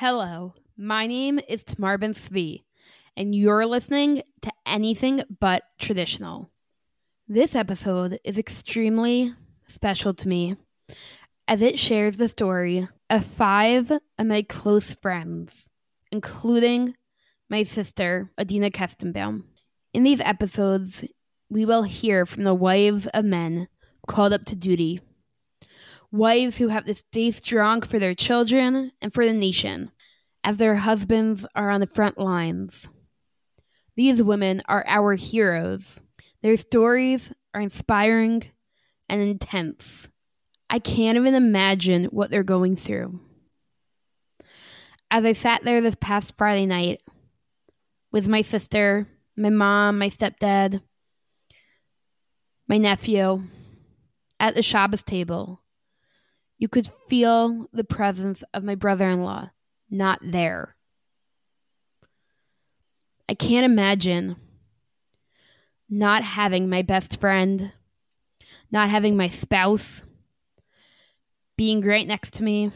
Hello, my name is Tamar Ben Svi, and you're listening to Anything But Traditional. This episode is extremely special to me as it shares the story of five of my close friends, including my sister, Adina Kestenbaum. In these episodes, we will hear from the wives of men called up to duty wives who have to stay strong for their children and for the nation, as their husbands are on the front lines. These women are our heroes. Their stories are inspiring and intense. I can't even imagine what they're going through. As I sat there this past Friday night with my sister, my mom, my stepdad, my nephew, at the Shabbos table, you could feel the presence of my brother in law not there. I can't imagine not having my best friend, not having my spouse being right next to me,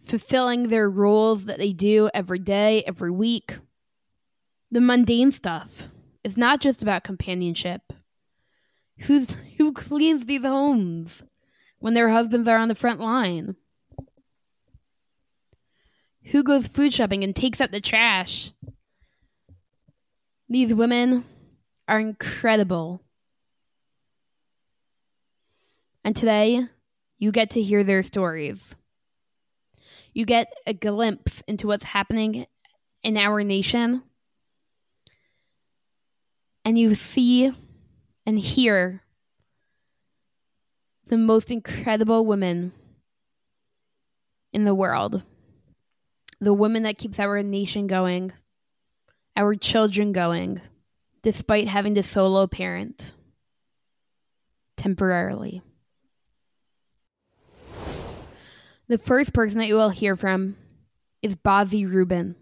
fulfilling their roles that they do every day, every week. The mundane stuff. It's not just about companionship. Who's who cleans these homes? When their husbands are on the front line? Who goes food shopping and takes out the trash? These women are incredible. And today, you get to hear their stories. You get a glimpse into what's happening in our nation. And you see and hear the most incredible woman in the world. The woman that keeps our nation going, our children going, despite having to solo parent temporarily. The first person that you will hear from is Bazy Rubin.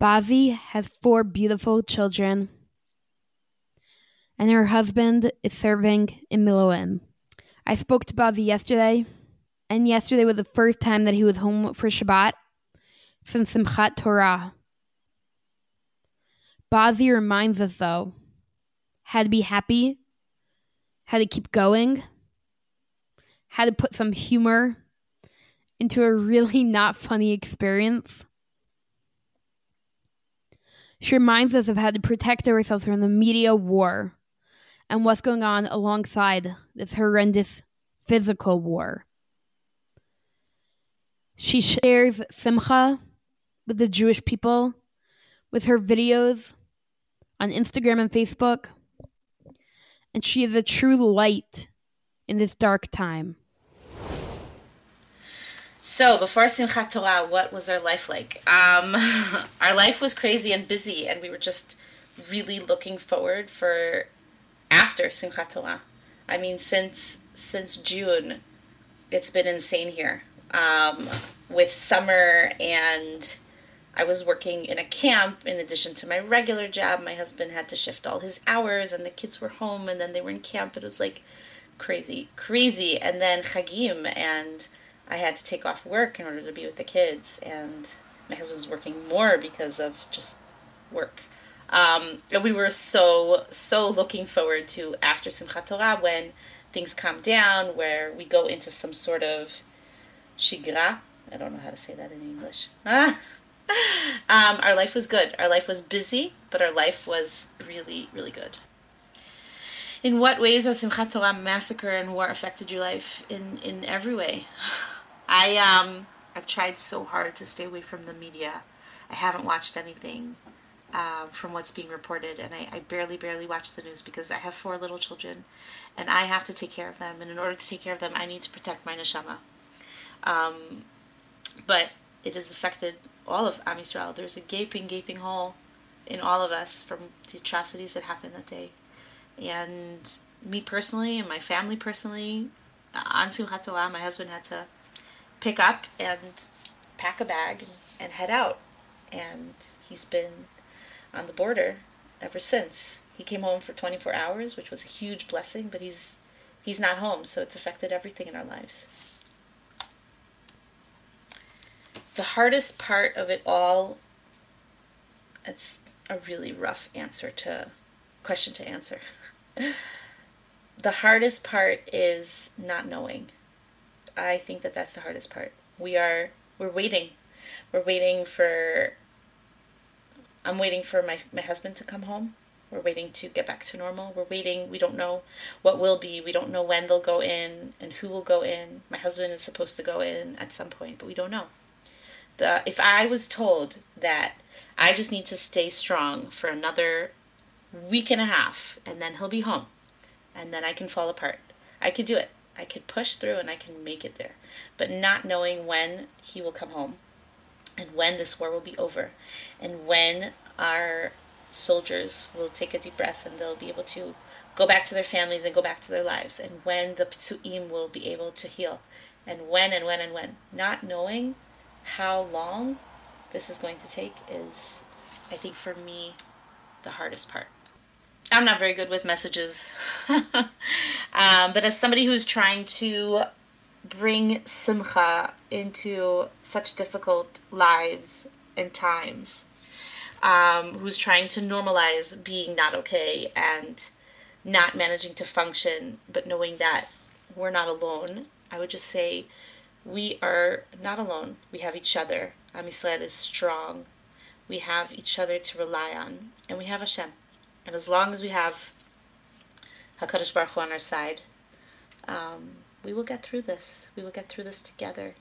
Bazy has four beautiful children and her husband is serving in Miluim. I spoke to Bazy yesterday, and yesterday was the first time that he was home for Shabbat since Simchat Torah. Bazy reminds us, though, how to be happy, how to keep going, how to put some humor into a really not funny experience. She reminds us of how to protect ourselves from the media war and what's going on alongside this horrendous physical war. She shares Simcha with the Jewish people with her videos on Instagram and Facebook, and she is a true light in this dark time. So, before Simchat Torah, what was our life like? Um, our life was crazy and busy, and we were just really looking forward for after Simchat Torah. I mean, since since June, it's been insane here. Um, with summer and I was working in a camp in addition to my regular job. My husband had to shift all his hours, and the kids were home, and then they were in camp. It was like crazy, crazy. And then Chagim, and I had to take off work in order to be with the kids, and my husband was working more because of just work. Um, and we were so, so looking forward to after Simchat Torah when things calm down, where we go into some sort of shigra. I don't know how to say that in English. um, our life was good. Our life was busy, but our life was really, really good. In what ways has Simchat Torah massacre and war affected your life? In in every way. I um I've tried so hard to stay away from the media. I haven't watched anything uh, from what's being reported, and I, I, barely, barely watch the news because I have four little children, and I have to take care of them. And in order to take care of them, I need to protect my neshama. Um, but it has affected all of Am Yisrael. There's a gaping, gaping hole in all of us from the atrocities that happened that day. And me personally, and my family personally, on Simchat my husband had to pick up and pack a bag and head out. And he's been on the border ever since. He came home for 24 hours, which was a huge blessing, but he's he's not home, so it's affected everything in our lives. the hardest part of it all, it's a really rough answer to question to answer. the hardest part is not knowing. I think that that's the hardest part. We are we're waiting. We're waiting for I'm waiting for my my husband to come home. We're waiting to get back to normal. We're waiting. We don't know what will be. We don't know when they'll go in and who will go in. My husband is supposed to go in at some point, but we don't know. The if I was told that I just need to stay strong for another week and a half and then he'll be home and then I can fall apart. I could do it. I could push through and I can make it there. But not knowing when he will come home and when this war will be over and when our soldiers will take a deep breath and they'll be able to go back to their families and go back to their lives and when the ptsuim will be able to heal and when and when and when. Not knowing how long this is going to take is i think for me the hardest part. I'm not very good with messages. Um, but as somebody who's trying to bring simcha into such difficult lives and times um, who's trying to normalize being not okay and not managing to function, but knowing that we're not alone, I would just say we are not alone. We have each other. Am is strong. We have each other to rely on, and we have Hashem. And as long as we have Hakadosh Baruch Hu on our side, um, we will get through this. We will get through this together.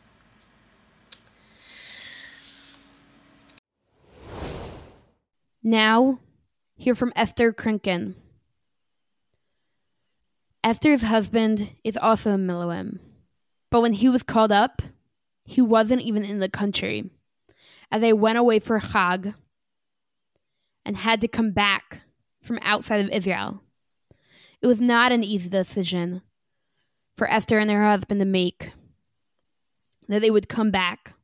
Now, hear from Esther Krinkin. Esther's husband is also a Miluim, but when he was called up, he wasn't even in the country, as they went away for Chag and had to come back from outside of Israel. It was not an easy decision for Esther and her husband to make that they would come back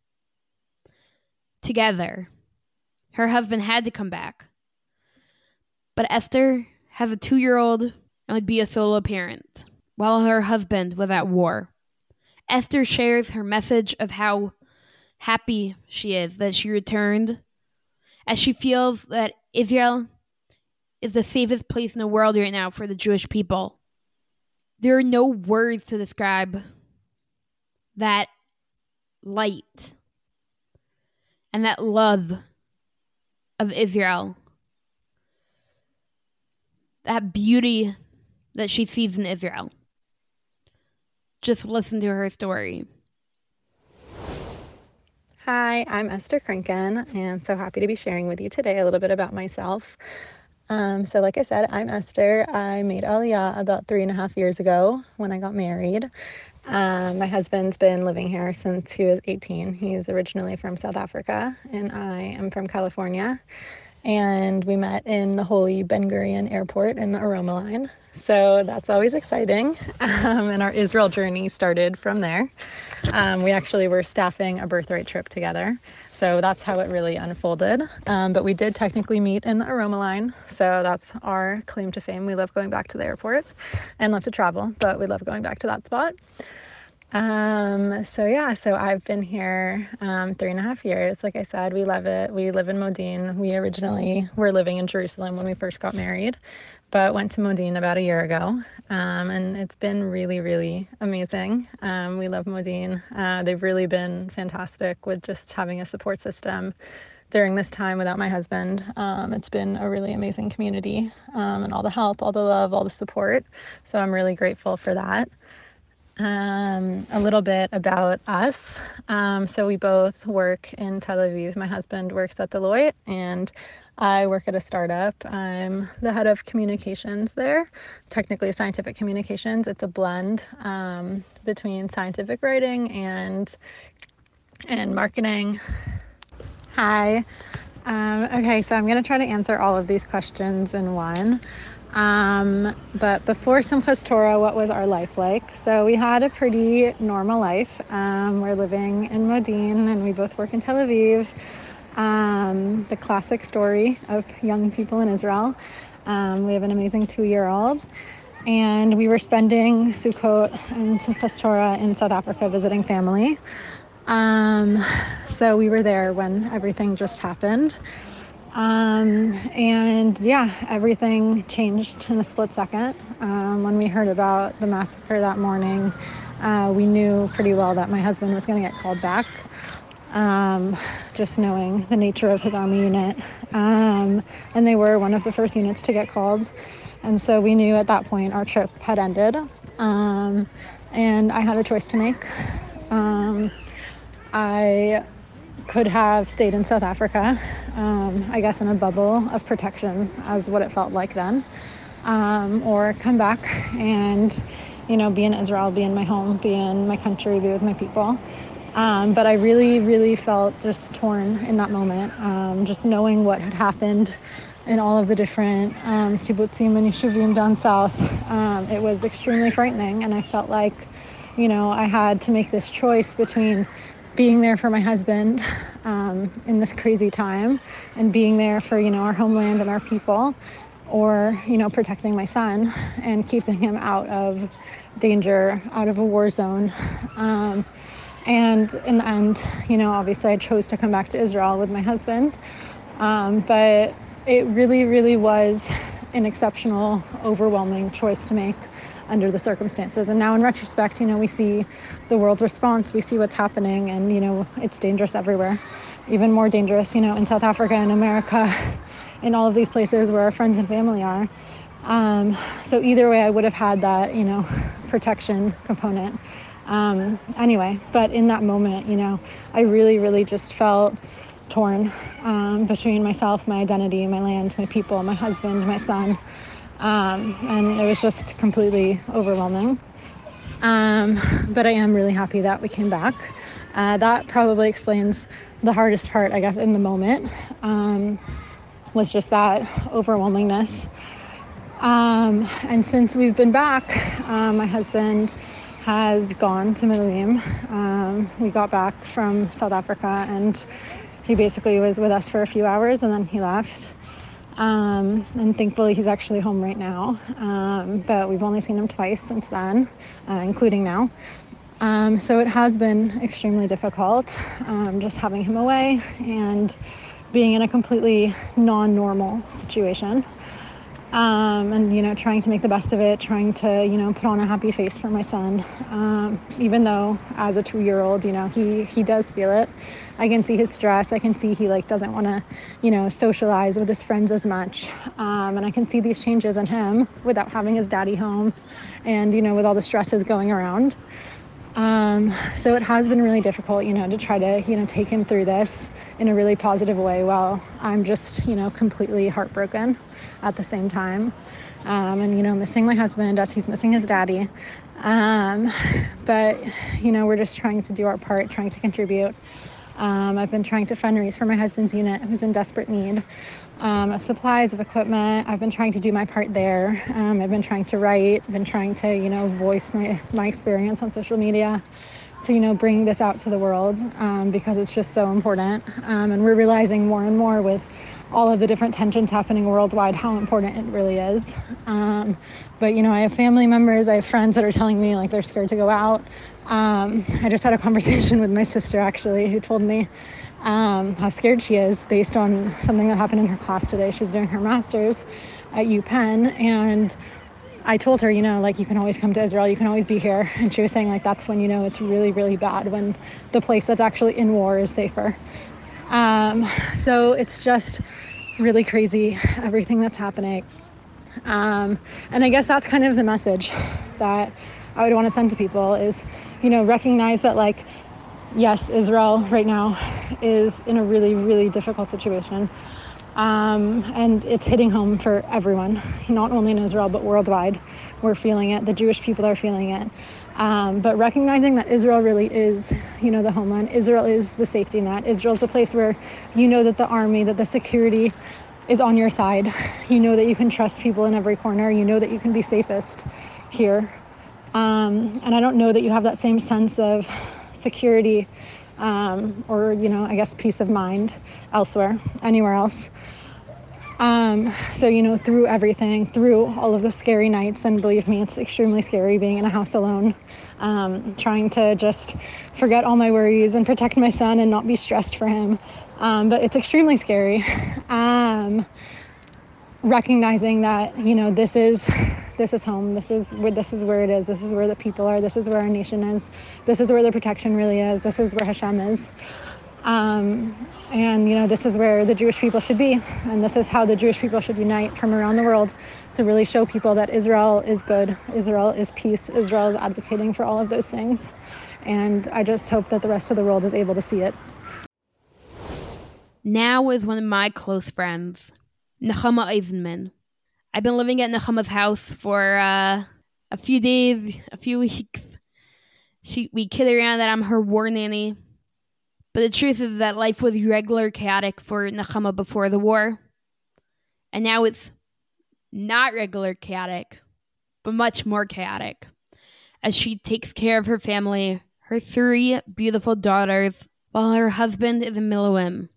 together her husband had to come back. But Esther has a two year old and would be a solo parent while her husband was at war. Esther shares her message of how happy she is that she returned, as she feels that Israel is the safest place in the world right now for the Jewish people. There are no words to describe that light and that love of Israel. That beauty that she sees in Israel. Just listen to her story. Hi, I'm Esther Krinkin, and so happy to be sharing with you today a little bit about myself. Um, so, like I said, I'm Esther. I made Aliyah about three and a half years ago when I got married. Um, my husband's been living here since he was 18. He's originally from South Africa, and I am from California. And we met in the holy Ben Gurion airport in the Aroma line. So that's always exciting. Um, and our Israel journey started from there. Um, we actually were staffing a birthright trip together. So that's how it really unfolded. Um, but we did technically meet in the Aroma line. So that's our claim to fame. We love going back to the airport and love to travel, but we love going back to that spot. Um, so yeah, so I've been here um, three and a half years. Like I said, we love it. We live in Modi'in. We originally were living in Jerusalem when we first got married, but went to Modi'in about a year ago. Um, and it's been really, really amazing. Um, we love Modi'in. Uh, they've really been fantastic with just having a support system during this time without my husband. Um, it's been a really amazing community um, and all the help, all the love, all the support. So I'm really grateful for that um, a little bit about us. Um, so we both work in Tel Aviv. My husband works at Deloitte, and I work at a startup. I'm the head of communications there, technically scientific communications. It's a blend um, between scientific writing and and marketing. Hi. Um, okay, so I'm going to try to answer all of these questions in one. Um, but before Simchas Torah, what was our life like? So we had a pretty normal life. Um, we're living in Modi'in and we both work in Tel Aviv. Um, the classic story of young people in Israel. Um, we have an amazing two year old. And we were spending Sukkot and Simchas Torah in South Africa visiting family. Um, so we were there when everything just happened. Um, and yeah, everything changed in a split second. Um, when we heard about the massacre that morning, uh, we knew pretty well that my husband was going to get called back. Um, just knowing the nature of his army unit. Um, and they were one of the first units to get called. And so we knew at that point our trip had ended. Um, and I had a choice to make. Um, I could have stayed in South Africa, um, I guess in a bubble of protection, as what it felt like then, um, or come back and, you know, be in Israel, be in my home, be in my country, be with my people. Um, but I really, really felt just torn in that moment, um, just knowing what had happened in all of the different um, kibbutzim and yishuvim down south. Um, it was extremely frightening, and I felt like, you know, I had to make this choice between being there for my husband um, in this crazy time and being there for you know our homeland and our people or you know protecting my son and keeping him out of danger out of a war zone um, and in the end you know obviously i chose to come back to israel with my husband um, but it really really was an exceptional overwhelming choice to make under the circumstances. And now, in retrospect, you know, we see the world's response, we see what's happening, and, you know, it's dangerous everywhere. Even more dangerous, you know, in South Africa and America, in all of these places where our friends and family are. Um, so, either way, I would have had that, you know, protection component. Um, anyway, but in that moment, you know, I really, really just felt torn um, between myself, my identity, my land, my people, my husband, my son. Um, and it was just completely overwhelming. Um, but I am really happy that we came back. Uh, that probably explains the hardest part, I guess, in the moment, um, was just that overwhelmingness. Um, and since we've been back, uh, my husband has gone to Miluim. Um, we got back from South Africa and he basically was with us for a few hours and then he left. Um, and thankfully, he's actually home right now. Um, but we've only seen him twice since then, uh, including now. Um, so it has been extremely difficult um, just having him away and being in a completely non normal situation um, and you know trying to make the best of it trying to you know put on a happy face for my son. Um, even though as a two-year-old you know he he does feel it. I can see his stress. I can see he like doesn't want to you know socialize with his friends as much. Um, and i can see these changes in him without having his daddy home and you know with all the stresses going around um, so it has been really difficult, you know, to try to, you know, take him through this in a really positive way while I'm just, you know, completely heartbroken at the same time. Um, and, you know, missing my husband as he's missing his daddy. Um, but, you know, we're just trying to do our part, trying to contribute. Um, I've been trying to fundraise for my husband's unit who's in desperate need um, of supplies, of equipment. I've been trying to do my part there. Um, I've been trying to write, been trying to, you know, voice my, my experience on social media to, you know, bring this out to the world um, because it's just so important. Um, and we're realizing more and more with all of the different tensions happening worldwide how important it really is. Um, but, you know, I have family members, I have friends that are telling me like they're scared to go out. Um, I just had a conversation with my sister actually who told me um, how scared she is based on something that happened in her class today. She's doing her master's at UPenn, and I told her, you know, like you can always come to Israel, you can always be here. And she was saying, like, that's when you know it's really, really bad when the place that's actually in war is safer. Um, so it's just really crazy, everything that's happening. Um, and I guess that's kind of the message that I would want to send to people is, you know, recognize that, like, yes, Israel right now is in a really, really difficult situation. Um, and it's hitting home for everyone, not only in Israel, but worldwide. We're feeling it. The Jewish people are feeling it. Um, but recognizing that Israel really is, you know, the homeland. Israel is the safety net. Israel is the place where you know that the army, that the security is on your side. You know that you can trust people in every corner. You know that you can be safest here. Um, and I don't know that you have that same sense of security um, or, you know, I guess peace of mind elsewhere, anywhere else. Um, so, you know, through everything, through all of the scary nights, and believe me, it's extremely scary being in a house alone, um, trying to just forget all my worries and protect my son and not be stressed for him. Um, but it's extremely scary. Um, recognizing that, you know, this is this is home. This is where this is where it is. This is where the people are. This is where our nation is. This is where the protection really is. This is where Hashem is. Um, and you know this is where the Jewish people should be, and this is how the Jewish people should unite from around the world to really show people that Israel is good, Israel is peace, Israel is advocating for all of those things. And I just hope that the rest of the world is able to see it. Now is one of my close friends, Nechama Eisenman. I've been living at Nechama's house for uh, a few days, a few weeks. She, we kid around that I'm her war nanny but the truth is that life was regular chaotic for Nechama before the war. And now it's not regular chaotic, but much more chaotic. As she takes care of her family, her three beautiful daughters, while her husband is in Miluim.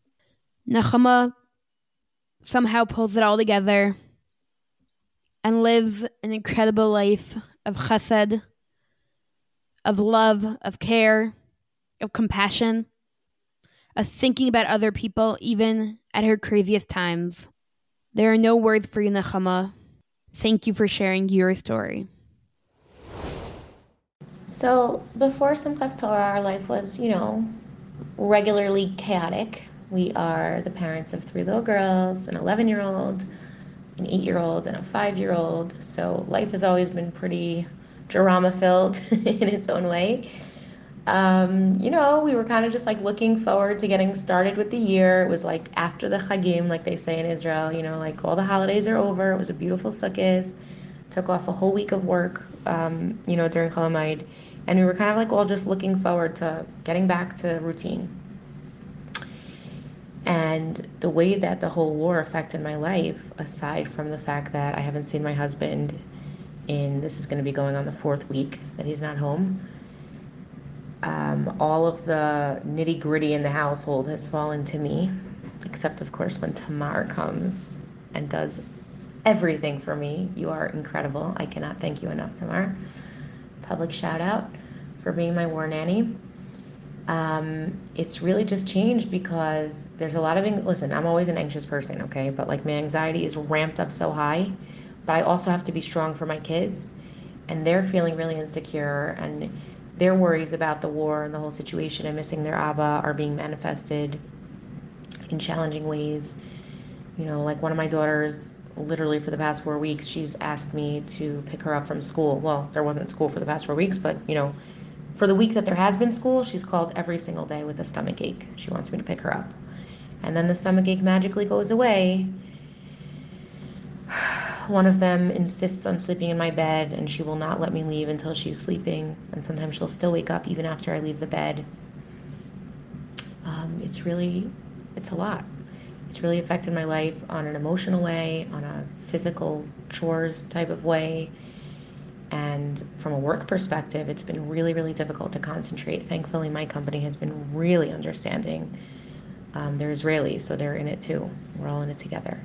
Nechama somehow pulls it all together and lives an incredible life of chesed, of love, of care, of compassion of thinking about other people, even at her craziest times. There are no words for you, Nechama. Thank you for sharing your story. So, before Simchas Torah, our life was, you know, regularly chaotic. We are the parents of three little girls, an 11 year old, an 8 year old, and a 5 year old. So, life has always been pretty drama filled in its own way um, you know, we were kind of just like looking forward to getting started with the year. It was like after the Chagim, like they say in Israel, you know, like all the holidays are over. It was a beautiful Sukkot. Took off a whole week of work, um, you know, during Chol And we were kind of like all just looking forward to getting back to routine. And the way that the whole war affected my life, aside from the fact that I haven't seen my husband in, this is going to be going on the fourth week that he's not home um, all of the nitty gritty in the household has fallen to me, except, of course, when Tamar comes and does everything for me. You are incredible. I cannot thank you enough, Tamar. Public shout out for being my war nanny. Um, it's really just changed because there's a lot of listen i'm always an anxious person okay but like my anxiety is ramped up so high but i also have to be strong for my kids and they're feeling really insecure and their worries about the war and the whole situation and missing their Abba are being manifested in challenging ways. You know, like one of my daughters, literally for the past four weeks, she's asked me to pick her up from school. Well, there wasn't school for the past four weeks, but, you know, for the week that there has been school, she's called every single day with a stomach ache. She wants me to pick her up. And then the stomach ache magically goes away one of them insists on sleeping in my bed and she will not let me leave until she's sleeping. And sometimes she'll still wake up even after I leave the bed. Um, it's really, it's a lot. It's really affected my life on an emotional way, on a physical chores type of way. And from a work perspective, it's been really, really difficult to concentrate. Thankfully, my company has been really understanding. Um, they're Israeli, so they're in it too. We're all in it together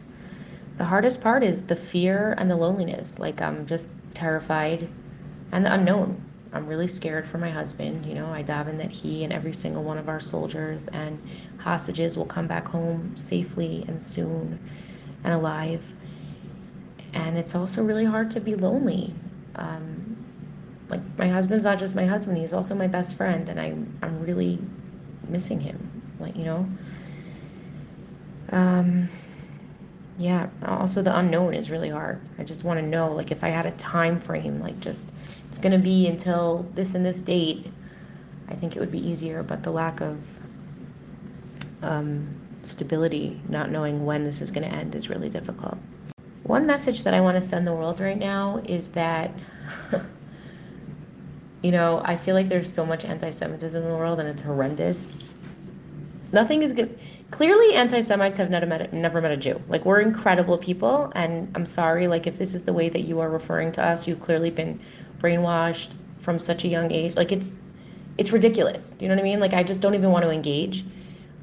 the hardest part is the fear and the loneliness. Like I'm just terrified and the unknown. I'm really scared for my husband. You know, I daven that he and every single one of our soldiers and hostages will come back home safely and soon and alive. And it's also really hard to be lonely. Um, like my husband's not just my husband; he's also my best friend, and I'm I'm really missing him. Like you know. Um, yeah also the unknown is really hard. I just want to know like if i had a time frame like just it's going to be until this and this date i think it would be easier but the lack of um, stability not knowing when this is going to end is really difficult. One message that i want to send the world right now is that you know i feel like there's so much anti-semitism in the world and it's horrendous. Nothing is good clearly anti-semites have never met, never met a jew. Like we're incredible people and i'm sorry like if this is the way that you are referring to us you've clearly been brainwashed from such a young age. Like it's it's ridiculous. You know what i mean? Like i just don't even want to engage.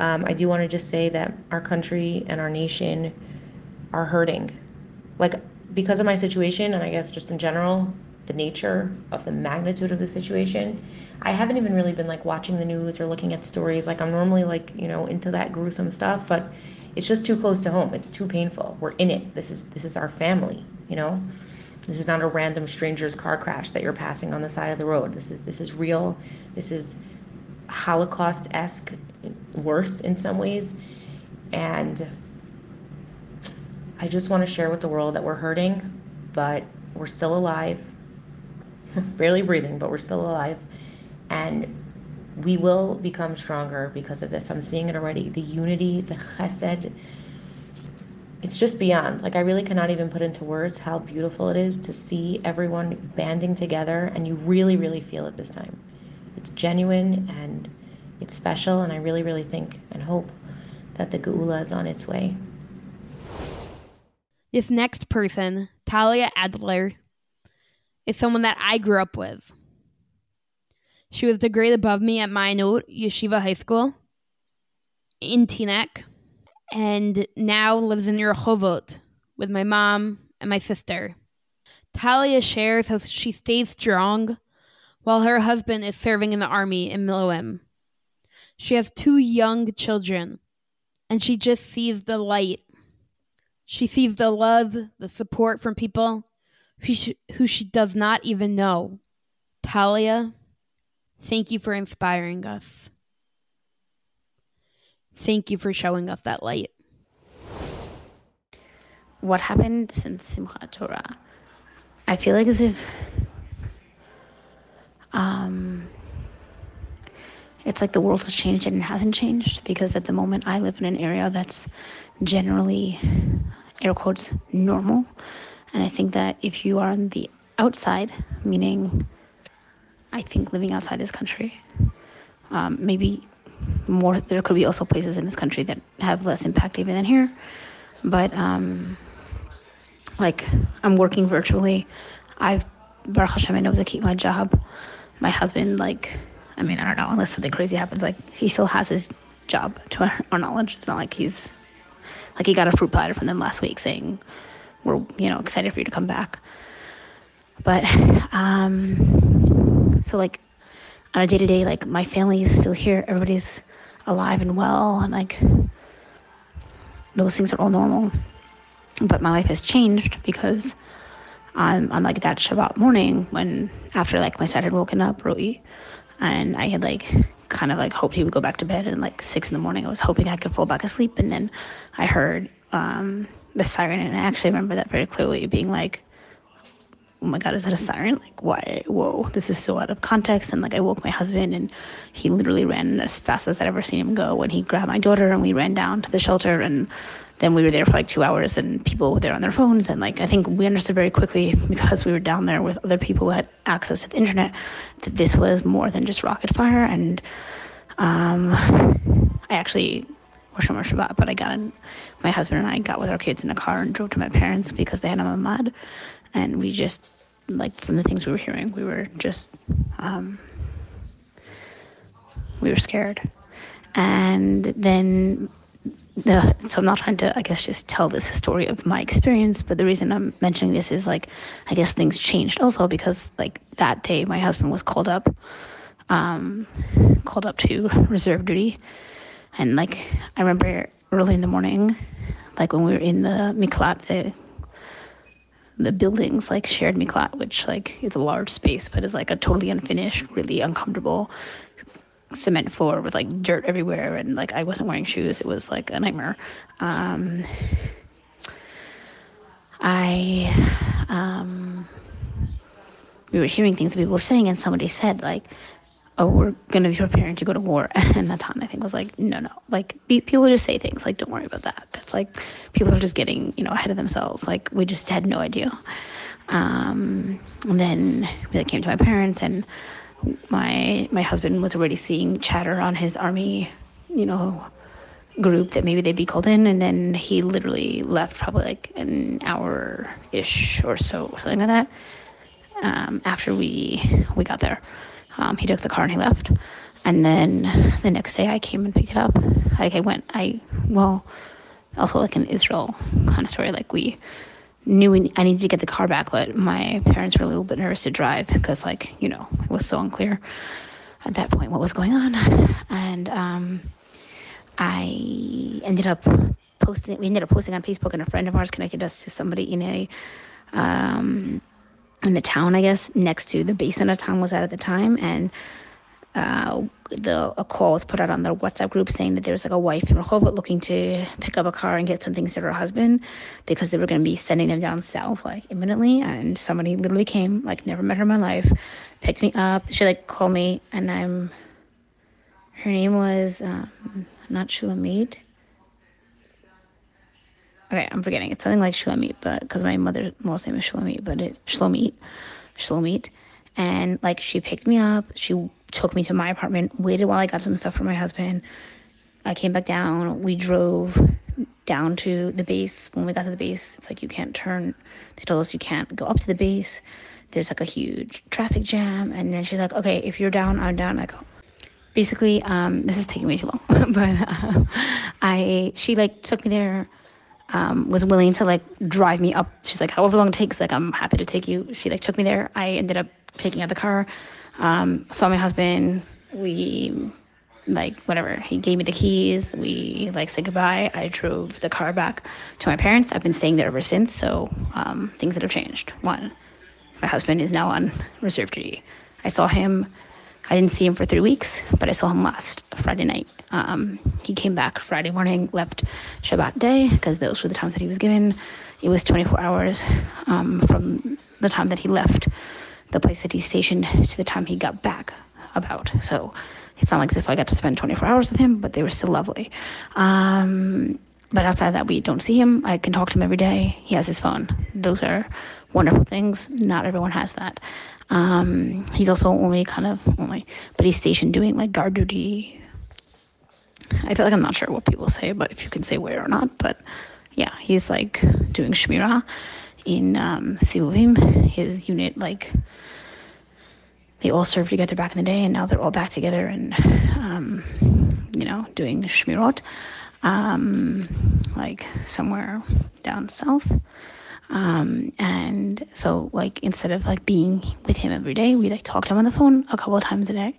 Um, i do want to just say that our country and our nation are hurting. Like, because of my situation, and I guess just in general, the nature of the magnitude of the situation, I haven't even really been like watching the news or looking at stories. Like, I'm normally like, you know, into that gruesome stuff, but it's just too close to home. It's too painful. We're in it. This is this is our family, you know? This is not a random stranger's car crash that you're passing on the side of the road. This is this is real. This is Holocaust esque, worse in some ways. And I just want to share with the world that we're hurting, but we're still alive. Barely breathing, but we're still alive. And we will become stronger because of this. I'm seeing it already. The unity, the chesed, it's just beyond. Like, I really cannot even put into words how beautiful it is to see everyone banding together, and you really, really feel it this time. It's genuine and it's special, and I really, really think and hope that the Geula is on its way. This next person, Talya Adler, is someone that I grew up with. She was the grade above me at Ma'ayanot Yeshiva High School in Teaneck and now lives in Rehovot with my mom and my sister. Talya shares how she stays strong while her husband is serving in the army in Miluim. She has two young children, and she just sees the light. She sees the love, the support from people who she, who she does not even know. Talya, thank you for inspiring us. Thank you for showing us that light. What happened since Simchat Torah? I feel like as if um, it's like the world has changed and it hasn't changed because at the moment I live in an area that's generally, air quotes, normal. And I think that if you are on the outside, meaning I think living outside this country, um, maybe more there could be also places in this country that have less impact even than here. But um like i'm working virtually. I've baruch hashem been able to keep my job. My husband like i mean i don't know unless something crazy happens like he still has his job to our, our knowledge. It's not like he's like he got a fruit platter from them last week saying we're you know excited for you to come back. But um so like on a day to day, like my family is still here, everybody's alive and well, and like those things are all normal. But my life has changed because I'm on like that Shabbat morning when after like my son had woken up, Roi, and I had like kind of like hoped he would go back to bed and like six in the morning I was hoping I could fall back asleep and then I heard um the siren and I actually remember that very clearly being like oh my god is that a siren? Like why? Whoa this is so out of context. And like i woke my husband and he literally ran as fast as i'd ever seen him go when he grabbed my daughter and we ran down to the shelter. And then we were there for like two hours and people were there on their phones. And like i think we understood very quickly because we were down there with other people who had access to the internet that this was more than just rocket fire. And um, i actually Shomer Shabbat, but I got in, my husband and I got with our kids in a car and drove to my parents because they had a mamad and we just like from the things we were hearing we were just um, we were scared. And then the so i'm not trying to i guess just tell this story of my experience but the reason i'm mentioning this is like i guess things changed also because like that day my husband was called up um called up to reserve duty. And like i remember early in the morning like when we were in the miklat the the buildings like shared miklat, which like is a large space, but is like a totally unfinished, really uncomfortable cement floor with like dirt everywhere, and like I wasn't wearing shoes. It was like a nightmare. Um, I um, we were hearing things that people were saying, and somebody said like oh, we're going to be preparing to go to war. And Natan, I think, was like, no, no. Like, people just say things like, don't worry about that. That's like, people are just getting, you know, ahead of themselves. Like, we just had no idea. Um, and then we like, came to my parents, and my my husband was already seeing chatter on his army, you know, group that maybe they'd be called in. And then he literally left probably like an hour ish or so, something like that, um, after we we got there. Um, he took the car and he left. And then the next day I came and picked it up. Like I went, I, well, also like an Israel kind of story. Like we knew we, I needed to get the car back, but my parents were a little bit nervous to drive because like you know it was so unclear at that point what was going on, and um, I ended up posting. We ended up posting on Facebook, and a friend of ours connected us to somebody in a um, in the town, I guess, next to the base that town was at at the time, and uh, the a call was put out on their WhatsApp group saying that there was like a wife in Rehovot looking to pick up a car and get some things to her husband because they were going to be sending them down south like imminently. And somebody literally came, like never met her in my life, picked me up. She like called me, and I'm. Her name was um, not Shulamit. Okay, I'm forgetting. It's something like Shulamit, but because my mother's last name is Shulamit, but it Shlomit, Shlomit, and like she picked me up. She took me to my apartment, waited while I got some stuff for my husband. I came back down. We drove down to the base. When we got to the base, it's like you can't turn. They told us you can't go up to the base. There's like a huge traffic jam. And then she's like, okay, if you're down, I'm down. I go, basically, um, this is taking way too long, but uh, I, she like took me there. Um, was willing to like drive me up. She's like, however long it takes, like I'm happy to take you. She like took me there. I ended up picking up the car. Um, saw my husband. We like whatever. He gave me the keys. We like said goodbye. I drove the car back to my parents. I've been staying there ever since. So um, things that have changed. One, my husband is now on reserve duty. I saw him. I didn't see him for three weeks, but I saw him last Friday night. Um, he came back Friday morning, left Shabbat day because those were the times that he was given. It was 24 hours um, from the time that he left the place that he stationed to the time he got back about. So it's not like as if I got to spend 24 hours with him, but they were still lovely. Um, but outside that, we don't see him. I can talk to him every day. He has his phone. Those are wonderful things. Not everyone has that. Um, he's also only kind of only, but he's stationed doing like guard duty. I feel like I'm not sure what people say, but if you can say where or not, but yeah, he's like doing shmira in um, Sivuvim. His unit like they all served together back in the day, and now they're all back together and, um, you know, doing shmirot, um, like somewhere down south. Um, and so, like, instead of like being with him every day, we like talk to him on the phone a couple of times a day.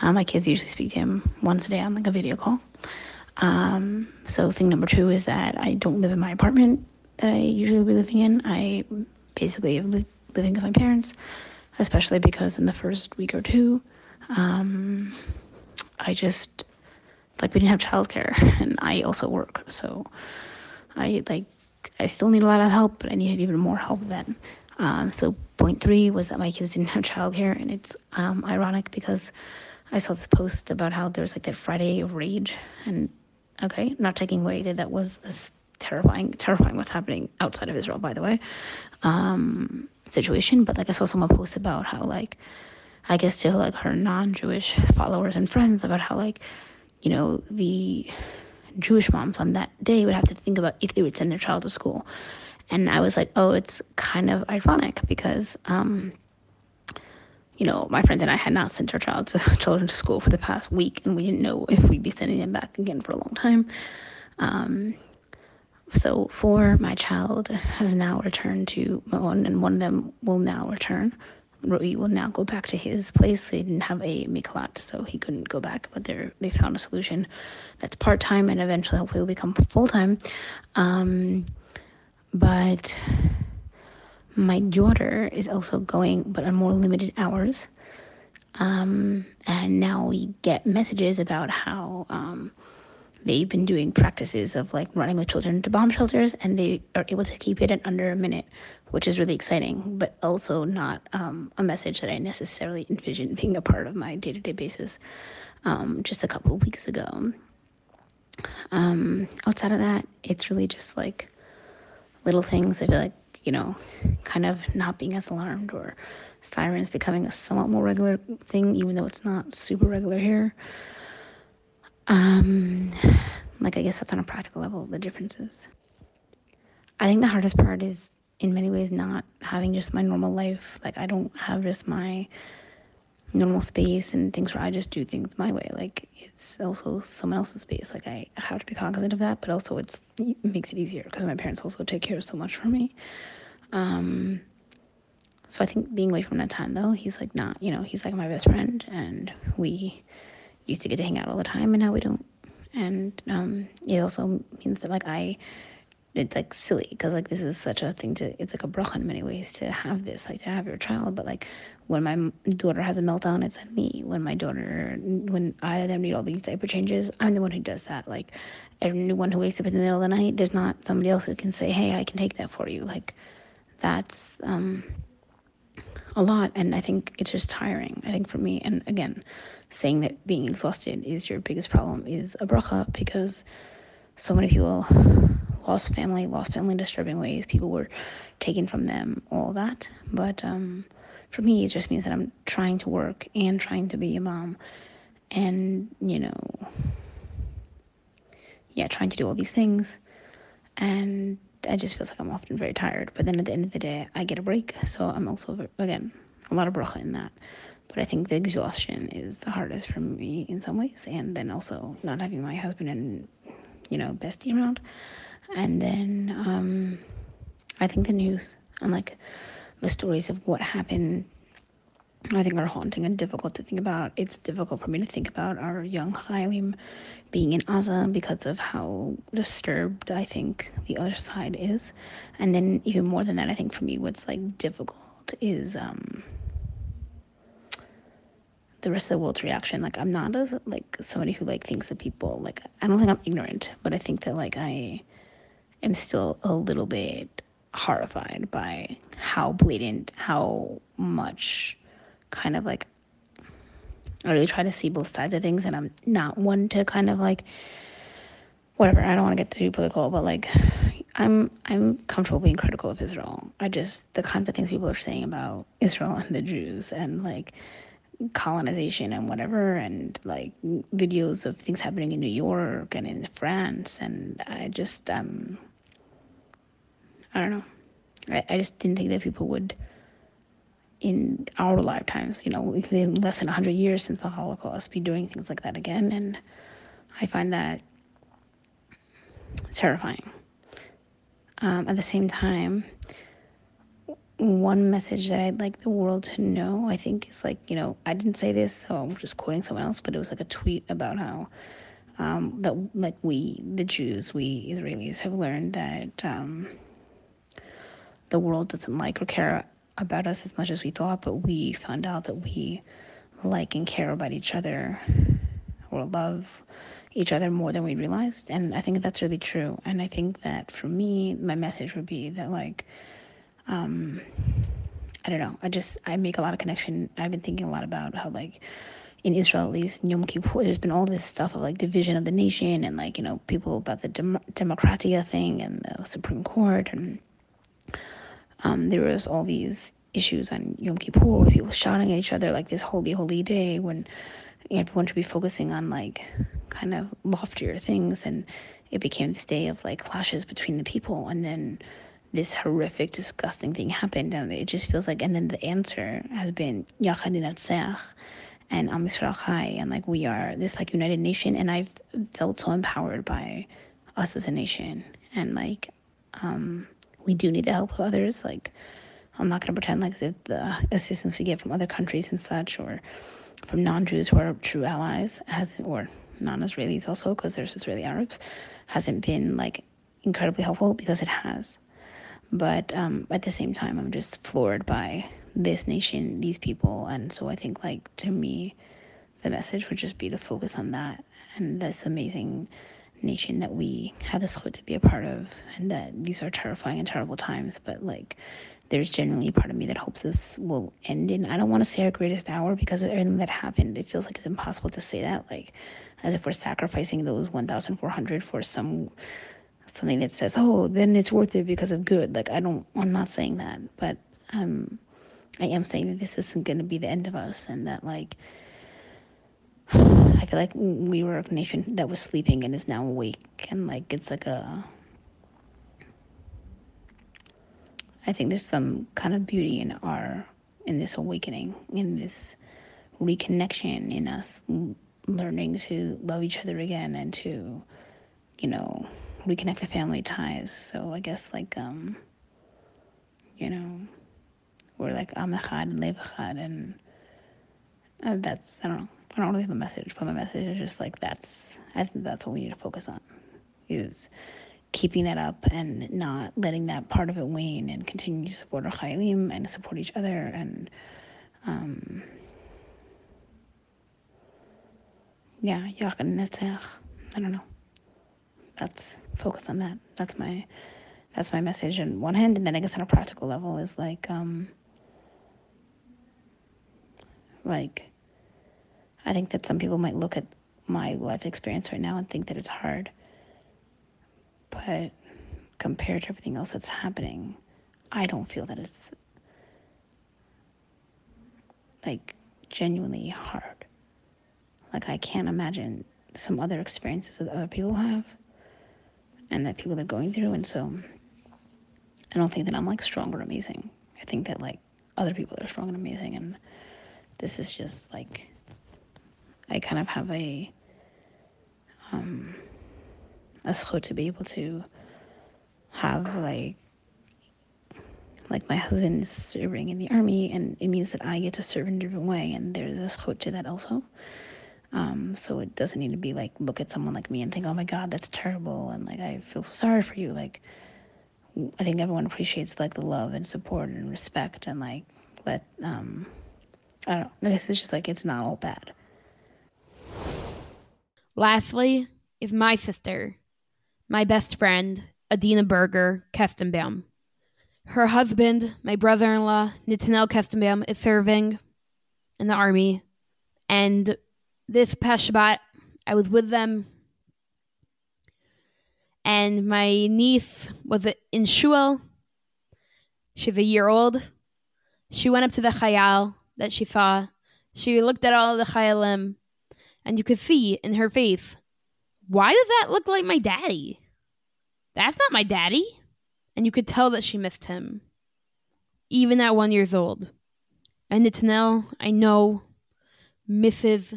Um, my kids usually speak to him once a day on like a video call. Um, so, thing number two is that I don't live in my apartment that I usually be living in. I basically li- living with my parents especially because in the first week or two, um, I just like we didn't have childcare, and I also work, so I like I still need a lot of help, but I needed even more help then. Um, so point three was that my kids didn't have childcare, and it's um, ironic because I saw this post about how there's like that Friday rage, and okay, not taking away that that was a terrifying, terrifying what's happening outside of Israel, by the way. Um, situation, but like I saw someone post about how like I guess to like her non-Jewish followers and friends about how like you know the Jewish moms on that day would have to think about if they would send their child to school. And I was like, oh, it's kind of ironic because, um, you know, my friends and I had not sent our child to, children to school for the past week, and we didn't know if we'd be sending them back again for a long time. Um, so for my child has now returned to Maon, and one of them will now return. Rui will now go back to his place. They didn't have a miklat, so he couldn't go back. But they they found a solution that's part time and eventually hopefully will become full time. Um, but my daughter is also going, but on more limited hours. Um, and now we get messages about how um, they've been doing practices of like running with children to bomb shelters and they are able to keep it at under a minute which is really exciting but also not um, a message that i necessarily envisioned being a part of my day-to-day basis um, just a couple of weeks ago. Um, outside of that it's really just like little things i feel like you know kind of not being as alarmed or sirens becoming a somewhat more regular thing even though it's not super regular here um, like I guess that's on a practical level the differences. I think the hardest part is in many ways not having just my normal life. Like I don't have just my normal space and things where I just do things my way. Like it's also someone else's space. Like I have to be cognizant of that, but also it's it makes it easier because my parents also take care of so much for me. Um, so I think being away from Natan though, he's like not, you know, he's like my best friend, and we used to get to hang out all the time, and now we don't. And um, it also means that like I it's like silly because like this is such a thing to it's like a bracha in many ways to have this like to have your child. But like when my daughter has a meltdown it's on me. When my daughter when i them need all these diaper changes i'm the one who does that. Like everyone who wakes up in the middle of the night there's not somebody else who can say hey i can take that for you. Like that's um a lot. And i think it's just tiring i think for me. And again saying that being exhausted is your biggest problem is a bracha because so many people lost family, lost family in disturbing ways. People were taken from them, all that. But um, for me, it just means that I'm trying to work and trying to be a mom, and you know, yeah, trying to do all these things, and I just feels like I'm often very tired. But then at the end of the day, I get a break, so I'm also again a lot of bracha in that. But I think the exhaustion is the hardest for me in some ways, and then also not having my husband and you know bestie around and then um, I think the news and like the stories of what happened I think are haunting and difficult to think about. It's difficult for me to think about our young Chayalim being in Gaza because of how disturbed I think the other side is. And then even more than that, I think for me what's like difficult is um the rest of the world's reaction. Like I'm not as like somebody who like thinks that people like I don't think I'm ignorant, but I think that like I am still a little bit horrified by how blatant, how much kind of like I really try to see both sides of things and I'm not one to kind of like whatever, I don't want to get too political, but like I'm I'm comfortable being critical of Israel. I just the kinds of things people are saying about Israel and the Jews and like colonization and whatever and like videos of things happening in New York and in France and I just um I don't know. I, I just didn't think that people would, in our lifetimes, you know, less than 100 years since the Holocaust, be doing things like that again. And I find that terrifying. Um, at the same time, one message that I'd like the world to know, I think, is like, you know, I didn't say this, so I'm just quoting someone else, but it was like a tweet about how um, that, like, we, the Jews, we Israelis, have learned that um, the world doesn't like or care about us as much as we thought, but we found out that we like and care about each other or love each other more than we realized. And I think that's really true. And I think that for me, my message would be that, like, um, I don't know. I just, I make a lot of connection. I've been thinking a lot about how, like, in Israel, at least, Yom Kippur, there's been all this stuff of like division of the nation and like, you know, people about the dem- democratia thing and the Supreme Court and um, there was all these issues on Yom Kippur with people shouting at each other like this holy, holy day when everyone should be focusing on like kind of loftier things. And it became this day of like clashes between the people. And then this horrific, disgusting thing happened. And it just feels like, and then the answer has been Yachad Natzach and Am Yisrael Chai. And like we are this like united nation. And I've felt so empowered by us as a nation. And like, um, we do need the help of others. Like, I'm not going to pretend like the assistance we get from other countries and such, or from non-Jews who are true allies, has or non-Israelis also, because there's Israeli Arabs, hasn't been like incredibly helpful because it has. But um, at the same time, I'm just floored by this nation, these people, and so I think like to me, the message would just be to focus on that and this amazing nation that we have the zchut to be a part of, and that these are terrifying and terrible times. But like, there's genuinely a part of me that hopes this will end in. I don't want to say our greatest hour because of everything that happened. It feels like it's impossible to say that, like, as if we're sacrificing those 1,400 for some something that says, oh, then it's worth it because of good. Like, I don't. I'm not saying that, but um, I am saying that this isn't going to be the end of us, and that like I feel like we were a nation that was sleeping and is now awake, and like it's like a. I think there's some kind of beauty in our in this awakening, in this reconnection in us learning to love each other again and to, you know, reconnect the family ties. So I guess like um, you know, we're like am echad and lev and uh, that's I don't know. I don't really have a message, but my message is just like that's I think that's what we need to focus on is keeping that up and not letting that part of it wane and continue to support our chayalim and support each other and um, yeah, Yachad Netzach. I don't know. That's focused on that. That's my that's my message on one hand, and then I guess on a practical level is like um like I think that some people might look at my life experience right now and think that it's hard. But compared to everything else that's happening, I don't feel that it's like genuinely hard. Like I can't imagine some other experiences that other people have and that people are going through and so I don't think that I'm like strong or amazing. I think that like other people are strong and amazing and this is just like I kind of have a um a zchut to be able to have like like my husband is serving in the army and it means that I get to serve in a different way and there's a zchut to that also. Um, so it doesn't need to be like look at someone like me and think, oh my god, that's terrible and like I feel so sorry for you. Like I think everyone appreciates like the love and support and respect and like let um I don't know. This is just like it's not all bad. Lastly, is my sister, my best friend, Adina Berger Kestenbaum. Her husband, my brother in law, Netanel Kestenbaum, is serving in the army. And this past Shabbat, I was with them. And my niece was in shul. She's a year old. She went up to the chayal that she saw. She looked at all the chayalim and you could see in her face, why does that look like my daddy? That's not my daddy. And you could tell that she missed him, even at one years old. And Netanel, I know, misses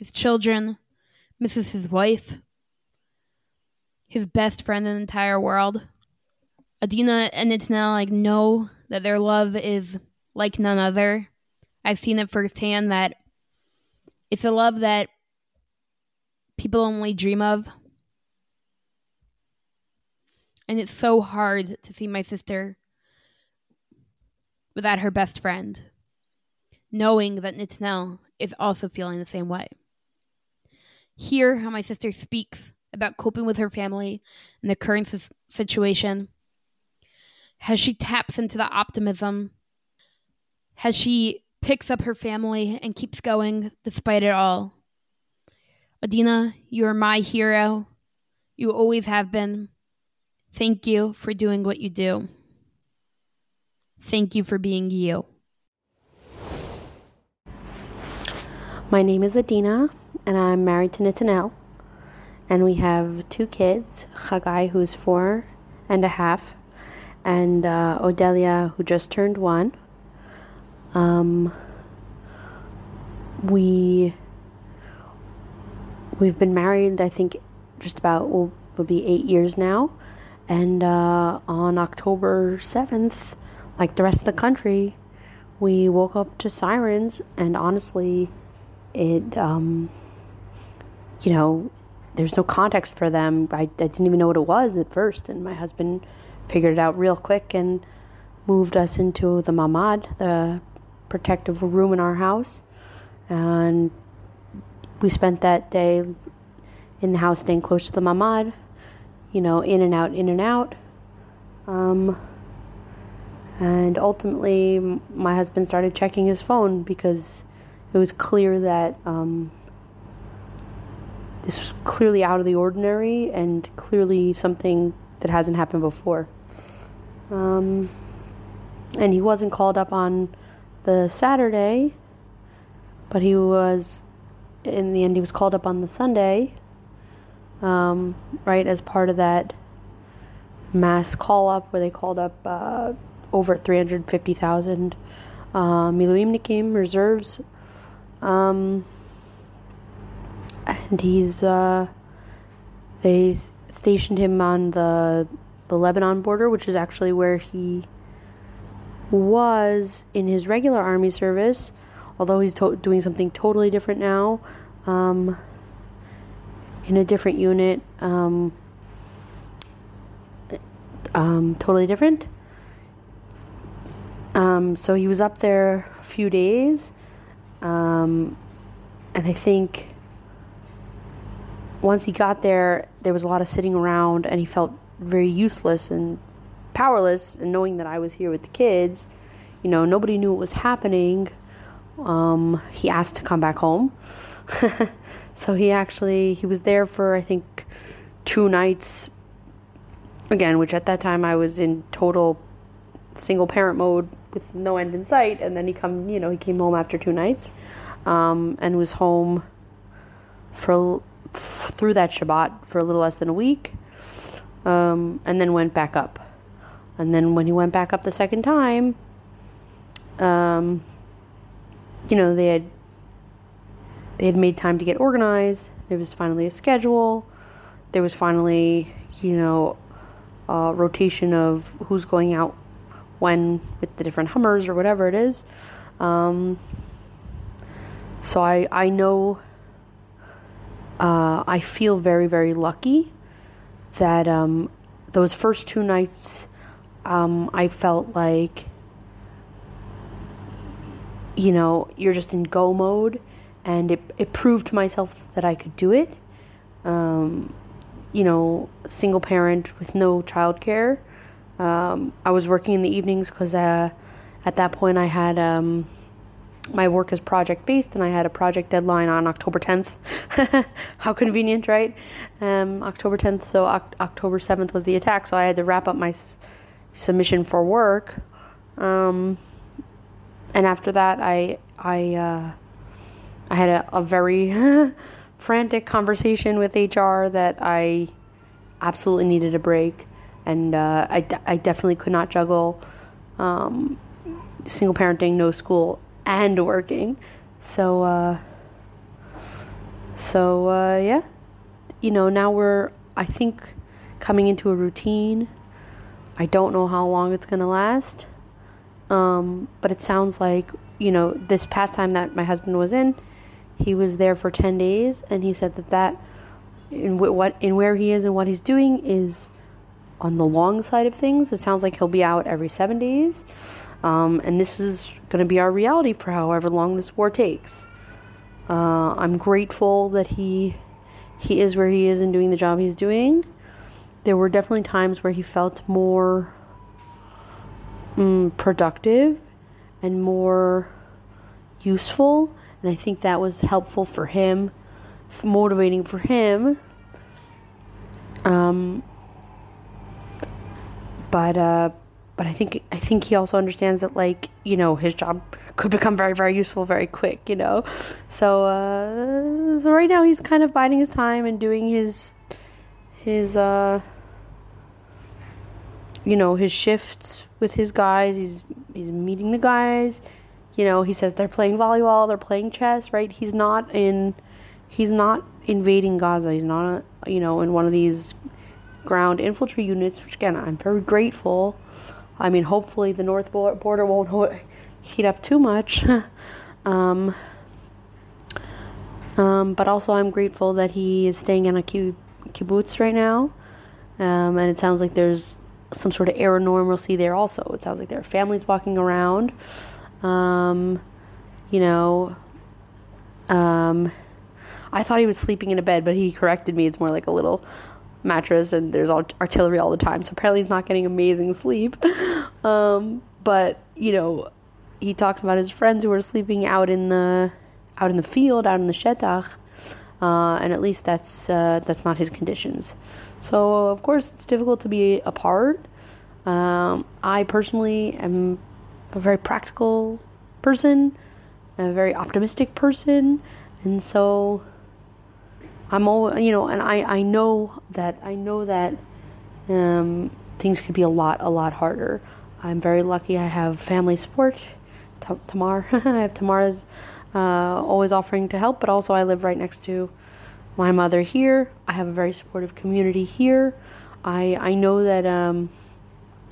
his children, misses his wife, his best friend in the entire world. Adina and Netanel, like, know that their love is like none other. I've seen it firsthand that it's a love that people only dream of. And it's so hard to see my sister without her best friend, knowing that Netanel is also feeling the same way. Hear how my sister speaks about coping with her family and the current situation. How she taps into the optimism. How she picks up her family and keeps going despite it all. Adina, you are my hero. You always have been. Thank you for doing what you do. Thank you for being you. My name is Adina, and I'm married to Netanel. And we have two kids Chagai, who's four and a half, and uh, Odelia, who just turned one. Um, we we've been married, I think, just about will will be eight years now, and uh, on October seventh, like the rest of the country, we woke up to sirens, and honestly, it um, you know, there's no context for them. I, I didn't even know what it was at first, and my husband figured it out real quick and moved us into the mamad, the protective room in our house, and we spent that day in the house staying close to the mamad, you know, in and out, in and out. Um, and ultimately, my husband started checking his phone because it was clear that um, this was clearly out of the ordinary and clearly something that hasn't happened before. Um, and he wasn't called up on the Saturday, but he was in the end, he was called up on the Sunday, um, right, as part of that mass call up where they called up uh, over 350,000 uh, Miluimnikim reserves Um, and he's uh, they stationed him on the the Lebanon border, which is actually where he was in his regular army service, although he's to- doing something totally different now, um, in a different unit, um, um, totally different. Um, so he was up there a few days, um, and I think once he got there, there was a lot of sitting around, and he felt very useless and powerless. And knowing that I was here with the kids, you know, nobody knew what was happening. Um, he asked to come back home, so he actually he was there for I think two nights. Again, which at that time I was in total single parent mode with no end in sight, and then he come, you know, he came home after two nights, um, and was home for through that Shabbat for a little less than a week, um, and then went back up, and then when he went back up the second time, um, you know, they had they had made time to get organized. There was finally a schedule. There was finally, you know, a rotation of who's going out when with the different Hummers or whatever it is. Um, so I I know uh, I feel very very lucky that um, those first two nights um, I felt like you know you're just in go mode and it, it proved to myself that I could do it. Um, you know, single parent with no childcare. Um, I was working in the evenings because uh, at that point I had um, my work is project based and I had a project deadline on October 10th. How convenient, right? Um, October 10th, so o- October 7th was the attack, so I had to wrap up my s- submission for work. Um, and after that, I I uh, I had a, a very frantic conversation with HR that I absolutely needed a break, and uh, I, I definitely could not juggle um, single parenting, no school, and working. So, uh, so uh, yeah, you know, now we're I think coming into a routine. I don't know how long it's gonna last, um, but it sounds like you know this past time that my husband was in, he was there for ten days, and he said that that in wh- what in where he is and what he's doing is on the long side of things. It sounds like he'll be out every seven days, um, and this is going to be our reality for however long this war takes. Uh, I'm grateful that he he is where he is and doing the job he's doing. There were definitely times where he felt more mm, productive and more useful, and I think that was helpful for him, motivating for him. Um, but uh, but I think I think he also understands that like you know his job could become very very useful very quick you know? So uh, so right now he's kind of biding his time and doing his his uh you know his shifts with his guys. He's he's meeting the guys. You know he says they're playing volleyball they're playing chess right? He's not in he's not invading Gaza. He's not you know in one of these ground infantry units which again I'm very grateful I mean hopefully the north border won't heat up too much. Um, um, but also I'm grateful that he is staying in a kibbutz right now. Um, and it sounds like there's some sort of air normalcy there also. It sounds like there are families walking around. Um, you know um, I thought he was sleeping in a bed, but he corrected me. It's more like a little mattress, and there's all artillery all the time. So apparently, he's not getting amazing sleep. Um, but you know, he talks about his friends who are sleeping out in the out in the field, out in the shetach, uh, and at least that's uh, that's not his conditions. So of course, it's difficult to be apart. Um, I personally am a very practical person, a very optimistic person, and so I'm all you know, and I I know that I know that um, things could be a lot a lot harder. I'm very lucky. I have family support. Ta- Tamar, I have Tamar's uh, always offering to help, but also I live right next to my mother here. I have a very supportive community here. I I know that um,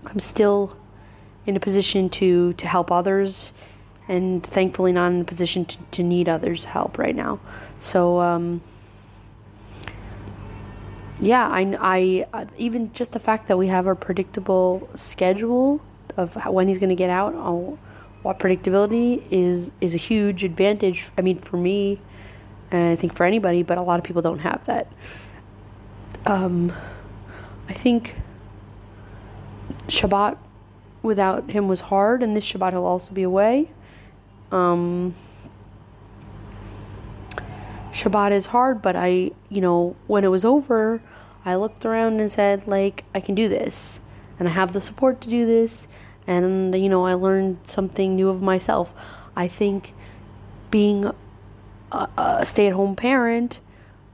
I'm still in a position to to help others, and thankfully not in a position to, to need others' help right now. So. Um, yeah, I, I uh, even just the fact that we have a predictable schedule of when he's going to get out, on what predictability is is a huge advantage. I mean, for me, and I think for anybody, but a lot of people don't have that. Um, I think Shabbat without him was hard, and this Shabbat he'll also be away. Um, Shabbat is hard, but I, you know, when it was over, I looked around and said, like, I can do this, and I have the support to do this, and, you know, I learned something new of myself. I think being a, a stay at home parent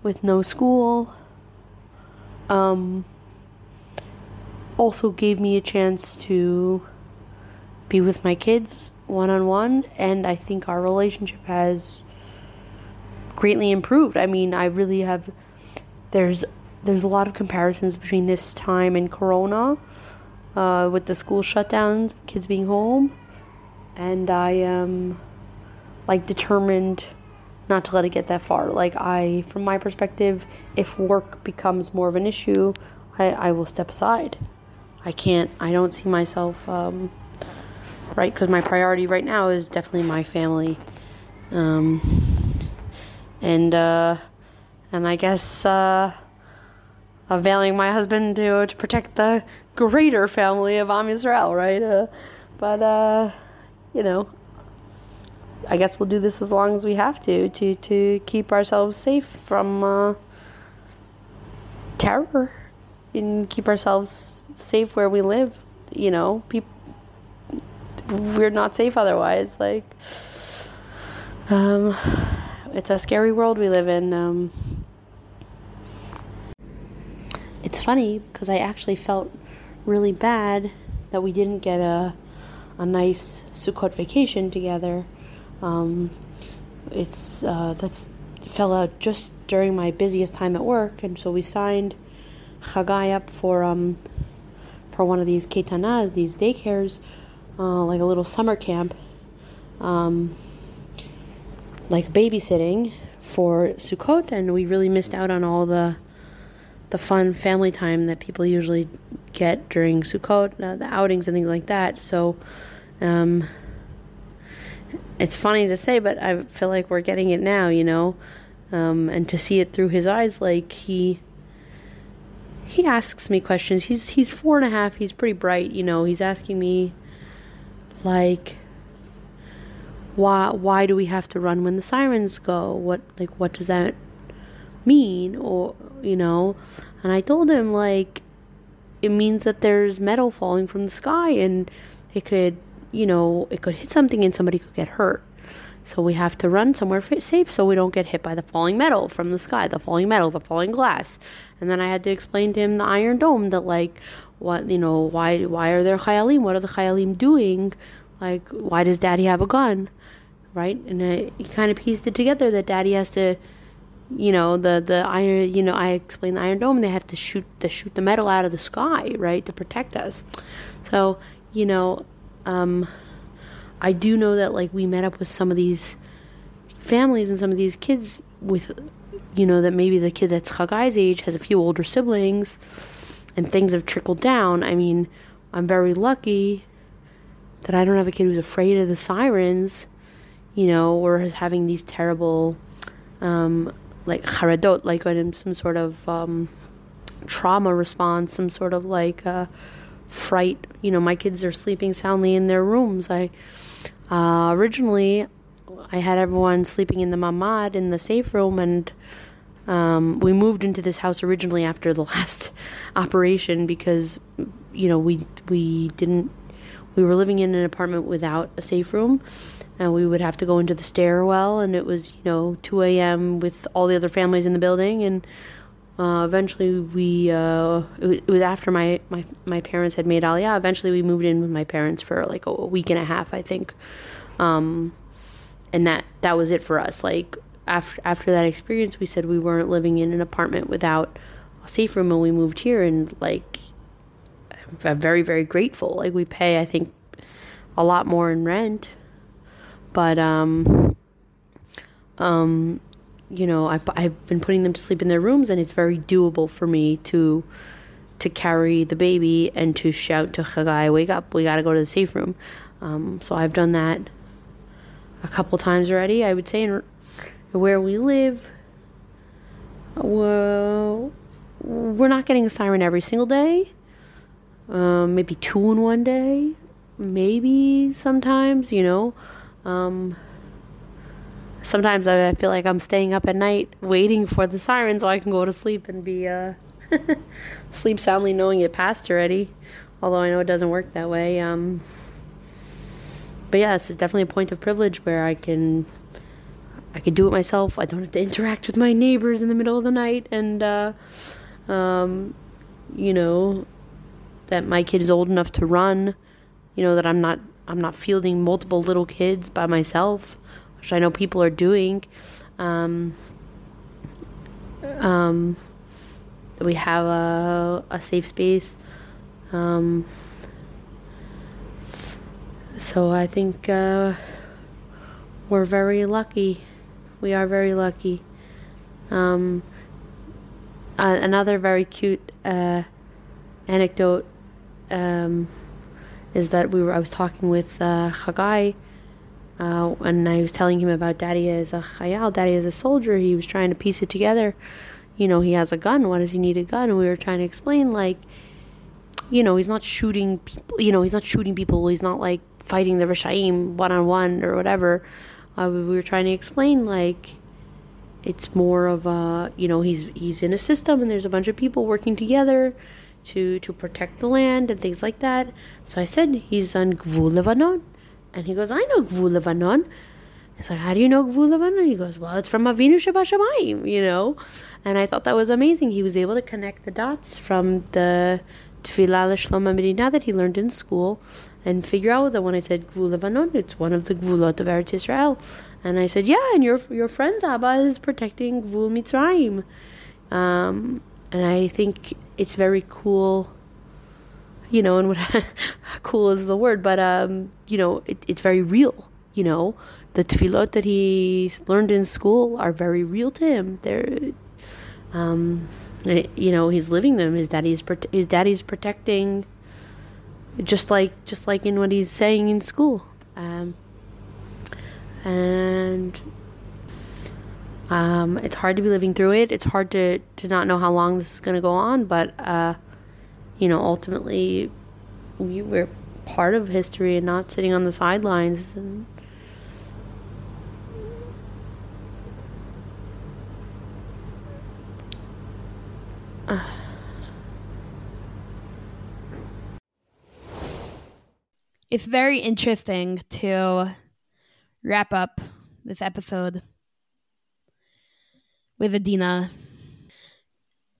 with no school um, also gave me a chance to be with my kids one on one, and I think our relationship has greatly improved. I mean, I really have. There's there's a lot of comparisons between this time and Corona, uh, with the school shutdowns, kids being home, and I am like determined not to let it get that far. Like I, from my perspective, if work becomes more of an issue, I, I will step aside. I can't. I don't see myself. Um, right, because my priority right now is definitely my family. Um, and uh, and I guess uh, availing my husband to to protect the greater family of Am Yisrael, right? Uh, but uh, you know, I guess we'll do this as long as we have to to to keep ourselves safe from uh, terror and keep ourselves safe where we live. You know, people we're not safe otherwise. Like, um, it's a scary world we live in. Um, it's funny because I actually felt really bad that we didn't get a a nice Sukkot vacation together. Um, it's uh, that's fell out just during my busiest time at work, and so we signed Chagai up for um for one of these ketanas, these daycares, uh, like a little summer camp. Um, like babysitting for Sukkot, and we really missed out on all the the fun family time that people usually get during Sukkot, uh, the outings and things like that. So, um, it's funny to say, but I feel like we're getting it now, you know, um, and to see it through his eyes, like he he asks me questions. He's he's four and a half. He's pretty bright, you know. He's asking me like why why do we have to run when the sirens go what like what does that mean or you know? And i told him like it means that there's metal falling from the sky and it could you know it could hit something and somebody could get hurt. So we have to run somewhere safe so we don't get hit by the falling metal from the sky the falling metal the falling glass. And then i had to explain to him the iron dome that like what you know why why are there chayalim? What are the chayalim doing? Like why does daddy have a gun? Right? And I, he kind of pieced it together that Daddy has to, you know, the the iron. You know, I explained the Iron Dome. They have to shoot the shoot the metal out of the sky, right, to protect us. So you know, um, I do know that like we met up with some of these families and some of these kids with, you know, that maybe the kid that's Chagai's age has a few older siblings, and things have trickled down. I mean, I'm very lucky that I don't have a kid who's afraid of the sirens you know, or is having these terrible, um, like charadot, like some sort of um, trauma response, some sort of like uh, fright. You know, my kids are sleeping soundly in their rooms. I uh, originally I had everyone sleeping in the mamad in the safe room, and um, we moved into this house originally after the last operation because you know we we didn't we were living in an apartment without a safe room and we would have to go into the stairwell and it was you know 2 a.m with all the other families in the building. And uh, eventually we uh, it, was after my, my my parents had made aliyah. Eventually we moved in with my parents for like a, week and a half i think. Um, and that that was it for us. Like after after that experience, we said we weren't living in an apartment without a safe room, and we moved here, and like I'm very very grateful. Like we pay, I think, a lot more in rent, but um, um, you know, I I've been putting them to sleep in their rooms, and it's very doable for me to to carry the baby and to shout to Chagai, "Wake up! We got to go to the safe room." Um, so I've done that a couple times already. I would say in where we live, well, we're not getting a siren every single day. Um, maybe two in one day, maybe sometimes. You know, um, sometimes I feel like I'm staying up at night waiting for the siren so I can go to sleep and be uh, sleep soundly, knowing it passed already. Although I know it doesn't work that way. Um, but yes, it's definitely a point of privilege where I can I can do it myself. I don't have to interact with my neighbors in the middle of the night, and uh, um, you know that my kid is old enough to run. You know that I'm not I'm not fielding multiple little kids by myself, which I know people are doing. Um, um, we have a a safe space. Um, so I think uh, we're very lucky. We are very lucky. Um, uh, another very cute uh, anecdote um, is that we were. I was talking with uh, Chagai, uh, and I was telling him about Daddy as a chayal, Daddy as a soldier. He was trying to piece it together. You know, he has a gun. Why does he need a gun? And we were trying to explain, like, you know, he's not shooting people. You know, he's not shooting people. He's not like fighting the Rishaim one on one or whatever. Uh, we were trying to explain like it's more of a you know he's he's in a system and there's a bunch of people working together to to protect the land and things like that. So I said he's on Gvul Lebanon, and he goes, I know Gvul Lebanon. It's like, how do you know Gvul Lebanon? He goes, well, it's from Avinu Shebashamayim, you know. And I thought that was amazing. He was able to connect the dots from the Tefillah L'Shlom Medina that he learned in school and figure out that when I said Gvul Lebanon, it's one of the Gvulot of Eretz Israel. And I said, yeah, and your your friend's Abba is protecting Gvul Mitzrayim. Um, and I think it's very cool. You know, and what cool is the word, but um, you know, it, it's very real. You know, the tefillot that he learned in school are very real to him. They're, um, you know, he's living them. His daddy's his daddy's protecting just like just like in what he's saying in school um, and um, it's hard to be living through it. It's hard to to not know how long this is going to go on but uh, you know ultimately we, we're part of history and not sitting on the sidelines and it's very interesting to wrap up this episode with Adina.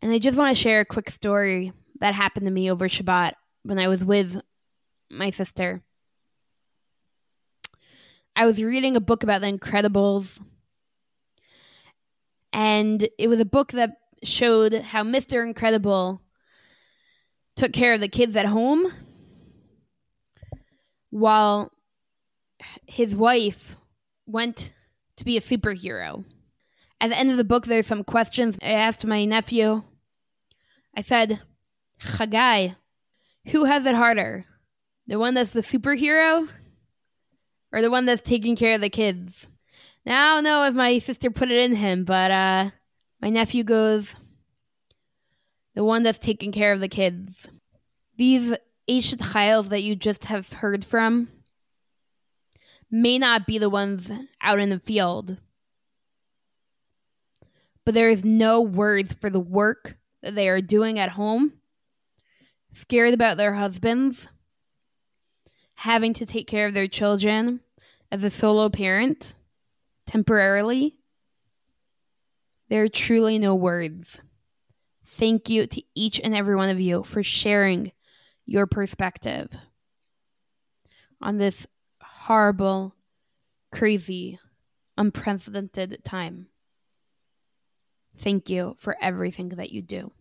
And I just want to share a quick story that happened to me over Shabbat when I was with my sister. I was reading a book about the Incredibles, and it was a book that showed how Mr. Incredible took care of the kids at home while his wife went to be a superhero. At the end of the book, there's some questions I asked my nephew. I said, Chagai, who has it harder? The one that's the superhero or the one that's taking care of the kids? Now, I don't know if my sister put it in him, but uh, my nephew goes, the one that's taking care of the kids. These Eshet Chayils that you just have heard from may not be the ones out in the field. But there is no words for the work that they are doing at home, scared about their husbands, having to take care of their children as a solo parent temporarily. There are truly no words. Thank you to each and every one of you for sharing your perspective on this horrible, crazy unprecedented time. Thank you for everything that you do.